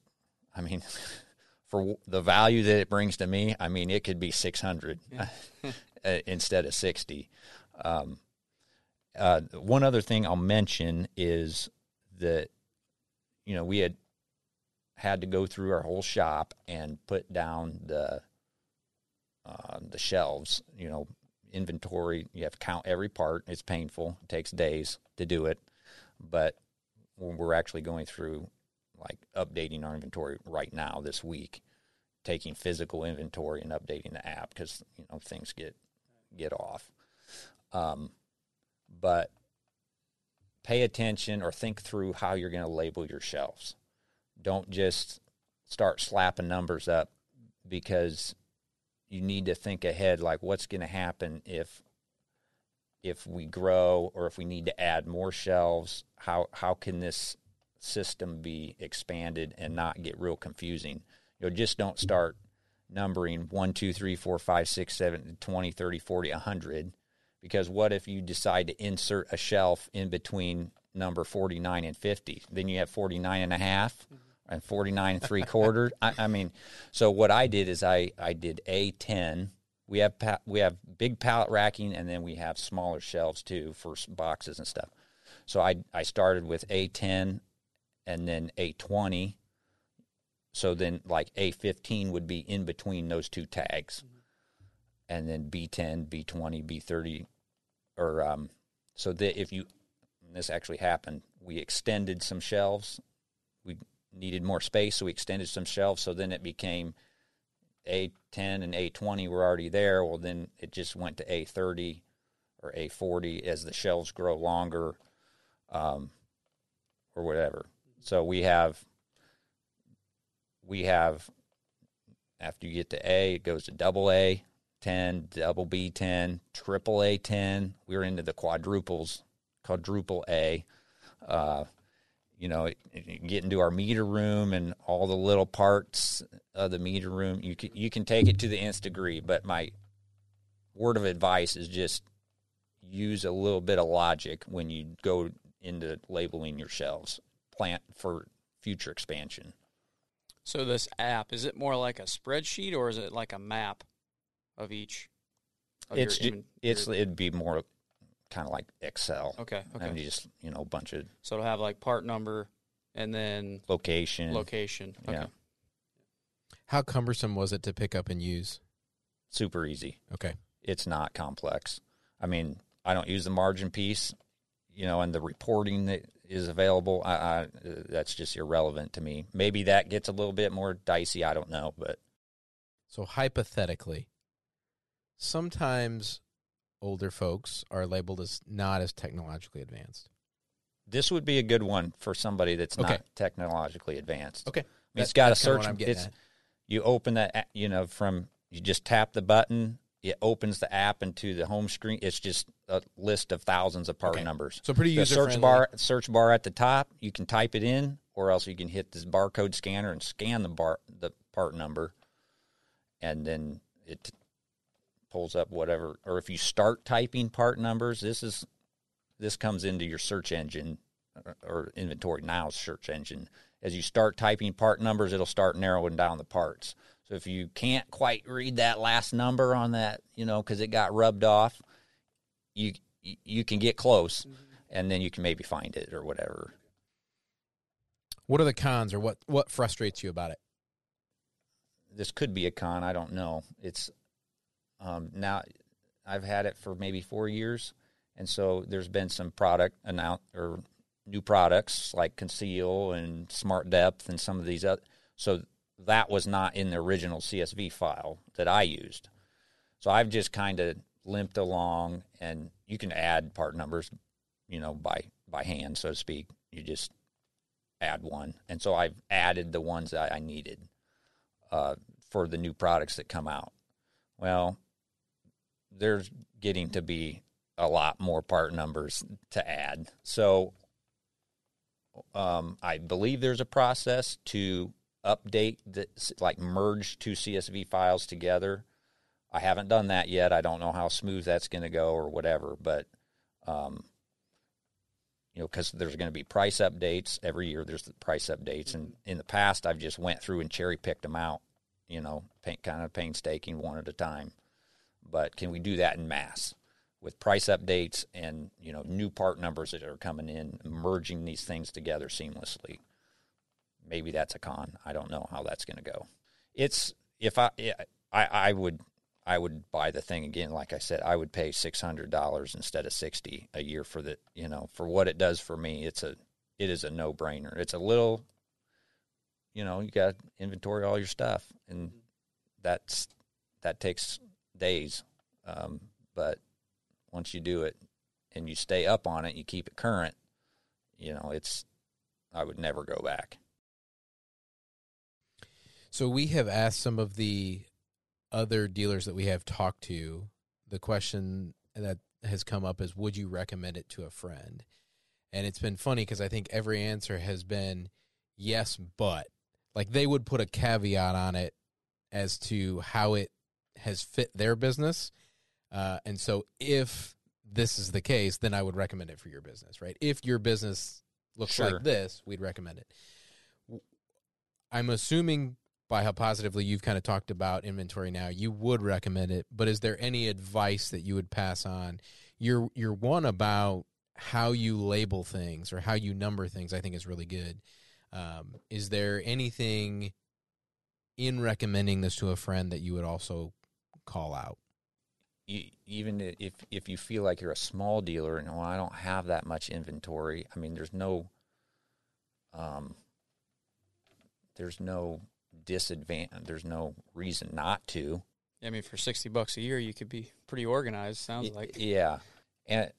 Speaker 6: I mean. For the value that it brings to me, I mean, it could be 600 uh, instead of 60. Um, uh, one other thing I'll mention is that you know we had had to go through our whole shop and put down the uh, the shelves. You know, inventory. You have to count every part. It's painful. It takes days to do it, but when we're actually going through like updating our inventory right now this week, taking physical inventory and updating the app because you know things get get off. Um, but pay attention or think through how you're going to label your shelves. Don't just start slapping numbers up because you need to think ahead like what's going to happen if if we grow or if we need to add more shelves how how can this system be expanded and not get real confusing. You know just don't start numbering 1 2 3 4 5 6 7 20 30 40 100 because what if you decide to insert a shelf in between number 49 and 50 then you have 49 and a half and 49 and three quarters I, I mean so what i did is i i did a10 we have pa- we have big pallet racking and then we have smaller shelves too for boxes and stuff. So i i started with a10 and then a20 so then like a15 would be in between those two tags. And then b10 b20 b30 or um so that if you this actually happened we extended some shelves. We needed more space so we extended some shelves. So then it became a10 and a20 were already there. Well then it just went to a30 or a40 as the shelves grow longer um, or whatever so we have we have after you get to A, it goes to double A, 10, double B, 10, triple A, 10. We're into the quadruples, quadruple A. Uh, you know, get into our meter room and all the little parts of the meter room. You can, you can take it to the nth degree, but my word of advice is just use a little bit of logic when you go into labeling your shelves. Plant for future expansion.
Speaker 3: So this app is it more like a spreadsheet or is it like a map of each? Of
Speaker 6: it's
Speaker 3: your
Speaker 6: ju- it's
Speaker 3: your-
Speaker 6: it'd be more kind of like Excel.
Speaker 3: okay. Okay.
Speaker 6: And you just you know a bunch of
Speaker 3: so it'll have like part number and then
Speaker 6: location.
Speaker 3: location. Okay.
Speaker 6: Yeah.
Speaker 2: How cumbersome was it to pick up and use?
Speaker 6: Super easy.
Speaker 2: Okay.
Speaker 6: It's not complex. I mean, I don't use the margin piece, you know, and the reporting that is available. I, I that's just irrelevant to me. Maybe that gets a little bit more dicey. I don't know, but
Speaker 2: So hypothetically, sometimes older folks are labeled as not as technologically advanced.
Speaker 6: this would be a good one for somebody that's
Speaker 2: Okay.
Speaker 6: not technologically advanced.
Speaker 2: Okay.
Speaker 6: I mean, it's
Speaker 2: That-
Speaker 6: got a search.
Speaker 2: what I'm getting
Speaker 6: it's
Speaker 2: at.
Speaker 6: you open that you know from you just tap the button it opens the app into the home screen. It's just a list of thousands of part
Speaker 2: Okay.
Speaker 6: numbers.
Speaker 2: So pretty
Speaker 6: the
Speaker 2: user
Speaker 6: search bar search bar at the top you can type it in or else you can hit this barcode scanner and scan the bar the part number and then it pulls up whatever or if you start typing part numbers this is this comes into your search engine or, or inventory now search engine. As you start typing part numbers it'll start narrowing down the parts so if you can't quite read that last number on that you know because it got rubbed off you you can get close and then you can maybe find it or whatever
Speaker 2: What are the cons or what what frustrates you about it?
Speaker 6: this could be a con i don't know it's Um, now, I've had it for maybe four years, and so there's been some product announce or new products like Conceal and Smart Depth and some of these other. So that was not in the original CSV file that I used. So I've just kind of limped along, and you can add part numbers, you know, by by hand, so to speak. You just add one, and so I've added the ones that I needed uh, for the new products that come out. Well, there's getting to be a lot more part numbers to add. So um, I believe there's a process to update the like merge two CSV files together. I haven't done that yet. I don't know how smooth that's going to go or whatever, but um, you know, because there's going to be price updates every year. There's the price updates, and in the past, I've just went through and cherry picked them out. You know, paint, kind of painstaking one at a time. But can we do that in mass with price updates and you know new part numbers that are coming in, merging these things together seamlessly? Maybe that's a con. I don't know how that's going to go. It's if I, I I would I would buy the thing again. Like I said, I would pay six hundred dollars instead of sixty a year for the you know for what it does for me. It's a it is a no brainer. It's a little, you know, you got to inventory all your stuff, and that's that takes days. Um, but once you do it and you stay up on it, you keep it current. You know, it's I would never go back.
Speaker 2: So we have asked some of the other dealers that we have talked to. The question that has come up is, would you recommend it to a friend? And it's been funny because I think every answer has been yes, but like they would put a caveat on it as to how it has fit their business. Uh, and so if this is the case, then I would recommend it for your business, right? If your business looks
Speaker 6: Sure.
Speaker 2: like this, we'd recommend it. I'm assuming by how positively you've kind of talked about inventory now, you would recommend it. But is there any advice that you would pass on? Your your one about how you label things or how you number things, I think is really good. Um, is there anything in recommending this to a friend that you would also call out?
Speaker 6: even if if you feel like you're a small dealer and well, I don't have that much inventory. I mean, there's no um, there's no disadvantage. There's no reason not to.
Speaker 3: I mean, for sixty bucks a year, you could be pretty organized. Sounds like.
Speaker 6: yeah, and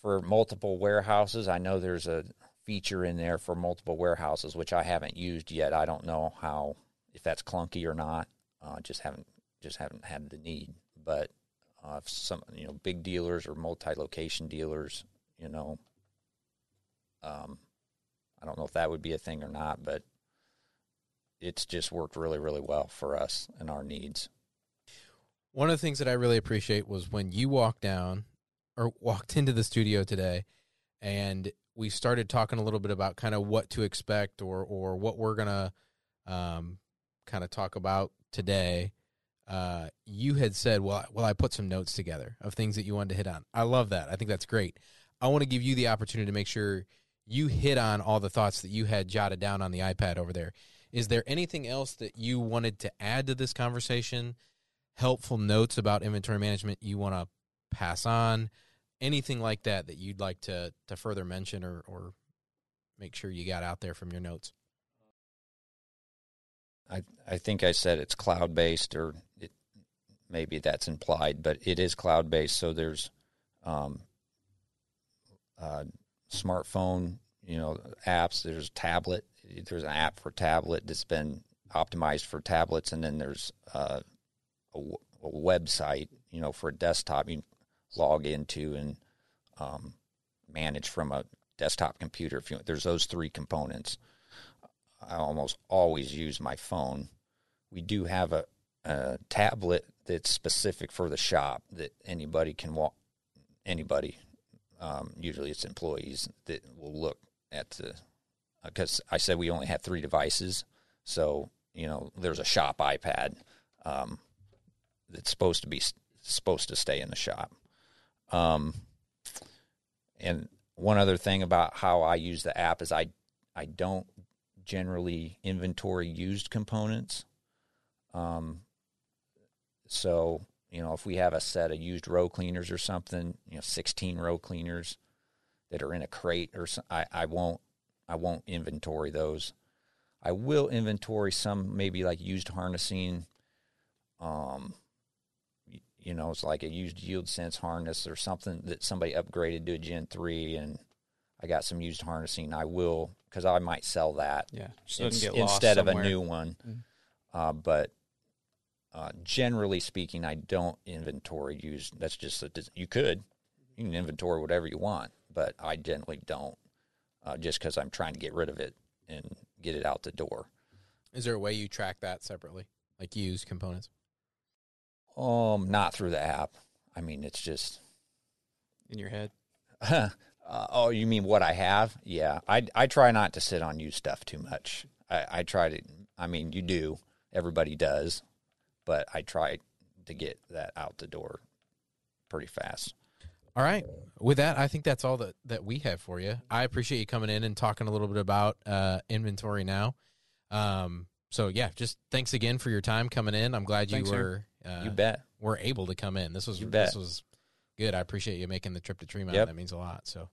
Speaker 6: for multiple warehouses, I know there's a feature in there for multiple warehouses, which I haven't used yet. I don't know how if that's clunky or not. Uh, just haven't just haven't had the need, but uh, if some you know big dealers or multi-location dealers, you know, um, I don't know if that would be a thing or not, but it's just worked really really well for us and our needs.
Speaker 2: One of the things that I really appreciate was when you walked down or walked into the studio today and we started talking a little bit about kind of what to expect or or what we're gonna um, kind of talk about today. Uh, you had said, "Well, well, I put some notes together of things that you wanted to hit on." I love that. I think that's great. I want to give you the opportunity to make sure you hit on all the thoughts that you had jotted down on the iPad over there. Is there anything else that you wanted to add to this conversation? Helpful notes about inventory management you want to pass on? Anything like that that you'd like to to further mention or or make sure you got out there from your notes?
Speaker 6: I I think I said it's cloud based, or it, maybe that's implied, but it is cloud based. So there's um, uh, smartphone, you know, apps. There's tablet. There's an app for tablet that's been optimized for tablets, and then there's uh, a, w- a website, you know, for a desktop you log into and um, manage from a desktop computer. If you there's those three components. I almost always use my phone. We do have a, a tablet that's specific for the shop that anybody can walk. Anybody, um, usually it's employees that will look at the. Because I said we only had three devices, so you know there's a shop iPad um, that's supposed to be supposed to stay in the shop. Um, and one other thing about how I use the app is I I don't generally inventory used components. Um, so you know, if we have a set of used row cleaners or something, you know, 16 row cleaners that are in a crate or so, I, I won't I won't inventory those. I will inventory some maybe like used harnessing. Um, you know, it's like a used yield sense harness or something that somebody upgraded to a Gen three, and I got some used harnessing. I will because I might sell that
Speaker 3: Yeah. So it
Speaker 6: ins-
Speaker 3: doesn't lost
Speaker 6: instead of a new one.
Speaker 3: Mhm.
Speaker 6: Uh, but uh, generally speaking, I don't inventory used. That's just a, you could you can inventory whatever you want, but I generally don't, uh, just because I'm trying to get rid of it and get it out the door.
Speaker 2: Is there a way you track that separately, like used components?
Speaker 6: Um, not through the app. I mean, it's just.
Speaker 3: in your head.
Speaker 6: uh, oh, you mean what I have? Yeah, I I try not to sit on used stuff too much. I, I try to. I mean, you do. Everybody does, but I try to get that out the door pretty fast.
Speaker 2: All right. With that, I think that's all that, that we have for you. I appreciate you coming in and talking a little bit about uh, inventory now. Um, so yeah, just thanks again for your time coming in. I'm glad you
Speaker 3: Thanks,
Speaker 2: were uh,
Speaker 6: you bet.
Speaker 2: were able to come in. This was this was good. I appreciate you making the trip to Tremont.
Speaker 6: Yep.
Speaker 2: That means a lot. So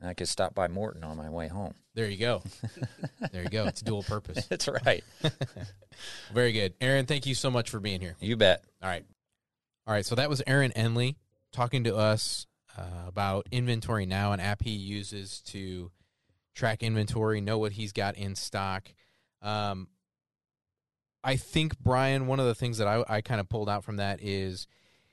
Speaker 2: and
Speaker 6: I could stop by Morton on my way home.
Speaker 2: there you go. there you go. It's dual purpose.
Speaker 6: That's right.
Speaker 2: Very good. Aaron, thank you so much for being here.
Speaker 6: You bet.
Speaker 2: All right. All right. So that was Aaron Enley talking to us uh, about Inventory Now, an app he uses to track inventory, know what he's got in stock. Um, I think, Brian, one of the things that I, I kind of pulled out from that is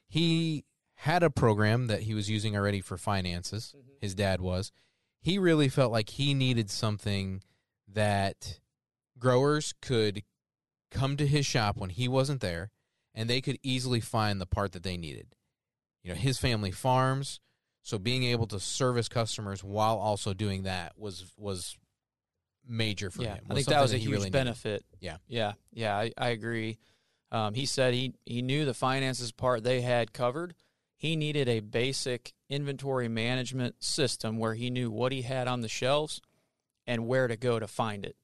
Speaker 2: he had a program that he was using already for finances. His dad was. He really felt like he needed something that growers could come to his shop when he wasn't there and they could easily find the part that they needed. You know, his family farms, so being able to service customers while also doing that was was major for
Speaker 3: yeah,
Speaker 2: him.
Speaker 3: I think that was a huge
Speaker 2: really needed.
Speaker 3: benefit.
Speaker 2: Yeah.
Speaker 3: yeah, yeah. I, I agree. Um, he said he he knew the finances part they had covered. He needed a basic inventory management system where he knew what he had on the shelves and where to go to find it.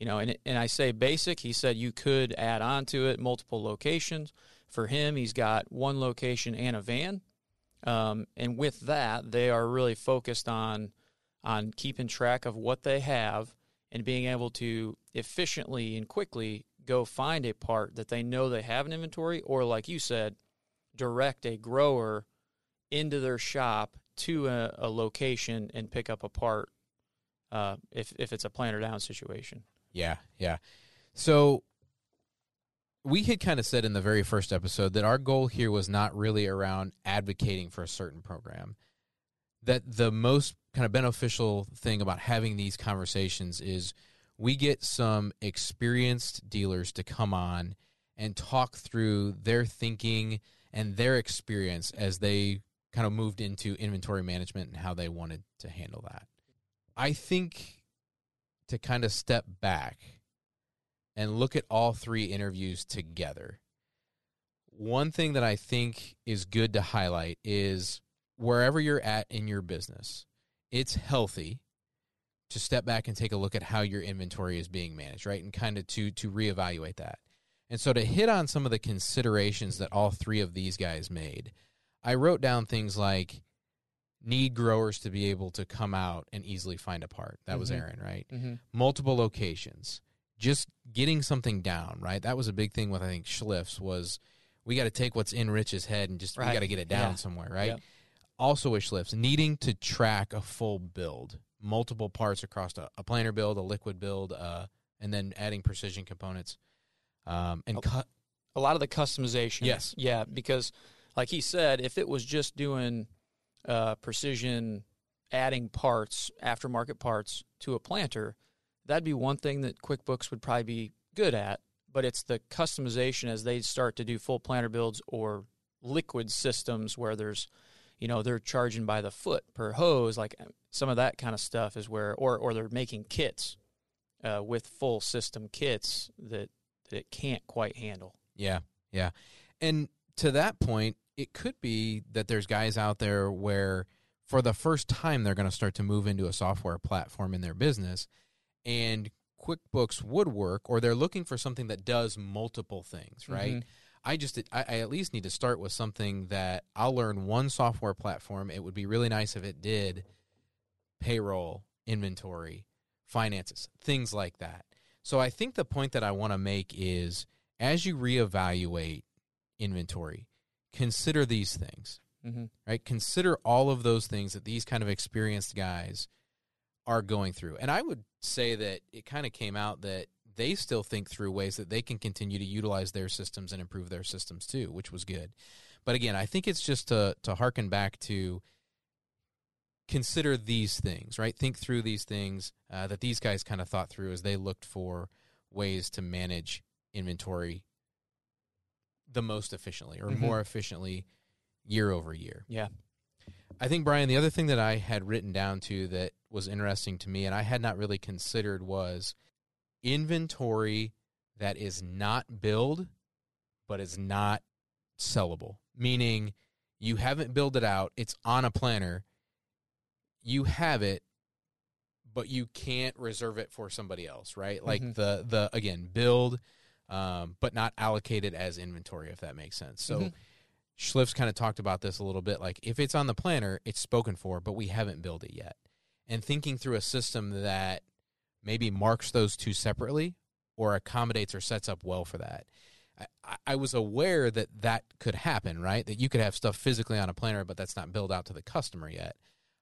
Speaker 3: You know, and and I say basic. He said you could add on to it multiple locations. For him, he's got one location and a van, um, and with that, they are really focused on on keeping track of what they have and being able to efficiently and quickly go find a part that they know they have an inventory, or like you said, direct a grower into their shop to a, a location and pick up a part uh, if if it's a planter down situation.
Speaker 2: Yeah, yeah. So we had kind of said in the very first episode that our goal here was not really around advocating for a certain program. That the most kind of beneficial thing about having these conversations is we get some experienced dealers to come on and talk through their thinking and their experience as they kind of moved into inventory management and how they wanted to handle that. I think to kind of step back and look at all three interviews together. One thing that I think is good to highlight is wherever you're at in your business, it's healthy to step back and take a look at how your inventory is being managed, right? And kind of to to reevaluate that. And so to hit on some of the considerations that all three of these guys made, I wrote down things like need growers to be able to come out and easily find a part. That was
Speaker 3: Mhm.
Speaker 2: Aaron, right?
Speaker 3: Mm-hmm.
Speaker 2: multiple locations just getting something down right that was a big thing with i think schliff's was we got to take what's in rich's head and just we got to get it down
Speaker 3: Yeah.
Speaker 2: somewhere right
Speaker 3: Yep.
Speaker 2: also with schliff's needing to track a full build multiple parts across a, a planter build a liquid build uh, and then adding precision components um, and
Speaker 3: Oh.
Speaker 2: cut
Speaker 3: a lot of the customization.
Speaker 2: Yes.
Speaker 3: Yeah, because like he said, if it was just doing uh, precision adding parts, aftermarket parts to a planter, that'd be one thing that QuickBooks would probably be good at. But it's the customization as they start to do full planter builds or liquid systems where there's, you know, they're charging by the foot per hose, like uh, some of that kind of stuff is where, or or they're making kits uh, with full system kits that that it can't quite handle.
Speaker 2: Yeah, yeah. And to that point, it could be that there's guys out there where for the first time they're going to start to move into a software platform in their business and QuickBooks would work or they're looking for something that does multiple things, right?
Speaker 3: Mhm.
Speaker 2: I just I, I at least need to start with something that I'll learn one software platform. It would be really nice if it did payroll, inventory, finances, things like that. So I think the point that I want to make is as you reevaluate inventory, consider these things,
Speaker 3: Mm-hmm.
Speaker 2: right? Consider all of those things that these kind of experienced guys are going through. And I would say that it kind of came out that they still think through ways that they can continue to utilize their systems and improve their systems too, which was good. But again, I think it's just to to harken back to consider these things, right? Think through these things uh, that these guys kind of thought through as they looked for ways to manage inventory the most efficiently or
Speaker 3: Mhm.
Speaker 2: more efficiently year over year.
Speaker 3: Yeah.
Speaker 2: I think Brian, the other thing that I had written down to that was interesting to me and I had not really considered was inventory that is not billed but is not sellable. Meaning you haven't billed it out, it's on a planter, you have it, but you can't reserve it for somebody else, right? Like
Speaker 3: Mhm.
Speaker 2: the the again, build um, but not allocated as inventory, if that makes sense. So
Speaker 3: Mhm.
Speaker 2: Schliff's kind of talked about this a little bit. Like if it's on the planter, it's spoken for, but we haven't built it yet. And thinking through a system that maybe marks those two separately or accommodates or sets up well for that. I- I, was aware that that could happen, right? That you could have stuff physically on a planter, but that's not billed out to the customer yet.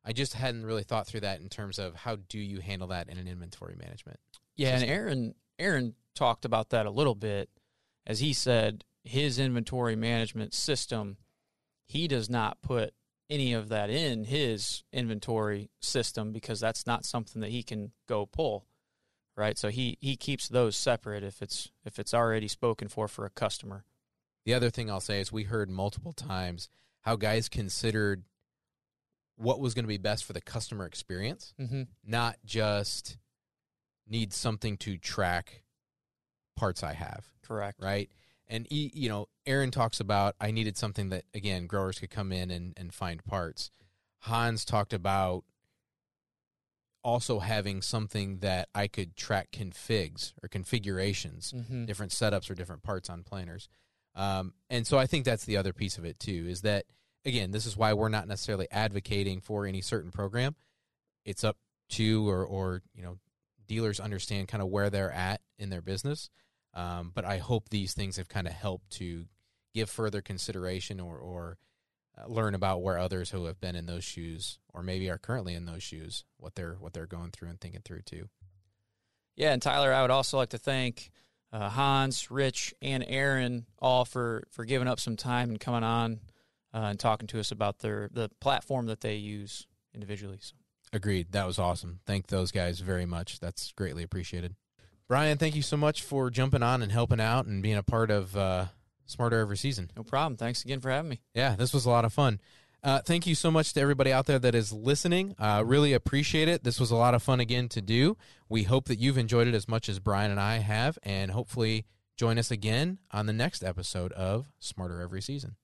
Speaker 2: I just hadn't really thought through that in terms of how do you handle that in an inventory management.
Speaker 3: Yeah, and. Aaron Aaron talked about that a little bit as he said his inventory management system he does not put any of that in his inventory system because that's not something that he can go pull. Right? So he he keeps those separate if it's if it's already spoken for for a customer.
Speaker 2: The other thing I'll say is we heard multiple times how guys considered what was going to be best for the customer experience,
Speaker 3: Mm-hmm.
Speaker 2: not just need something to track parts I have,
Speaker 3: Correct.
Speaker 2: right? And you know, Aaron talks about I needed something that again growers could come in and, and find parts. Hans talked about also having something that I could track configs or configurations
Speaker 3: Mm-hmm.
Speaker 2: different setups or different parts on planters. Um, and so I think that's the other piece of it too is that again, this is why we're not necessarily advocating for any certain program. It's up to or or you know dealers understand kind of where they're at in their business. Um, but I hope these things have kind of helped to give further consideration or or uh, learn about where others who have been in those shoes or maybe are currently in those shoes what they're what they're going through and thinking through too.
Speaker 3: Yeah, and Tyler, I would also like to thank uh, Hans, Rich, and Aaron all for for giving up some time and coming on uh, and talking to us about their the platform that they use individually. So,
Speaker 2: Agreed. That was awesome. Thank those guys very much. That's greatly appreciated. Brian, thank you so much for jumping on and helping out and being a part of uh, Smarter Every Season.
Speaker 3: no problem. Thanks again for having me.
Speaker 2: Yeah, this was a lot of fun. Uh, thank you so much to everybody out there that is listening. Uh, really appreciate it. This was a lot of fun again to do. We hope that you've enjoyed it as much as Brian and I have, and hopefully join us again on the next episode of Smarter Every Season.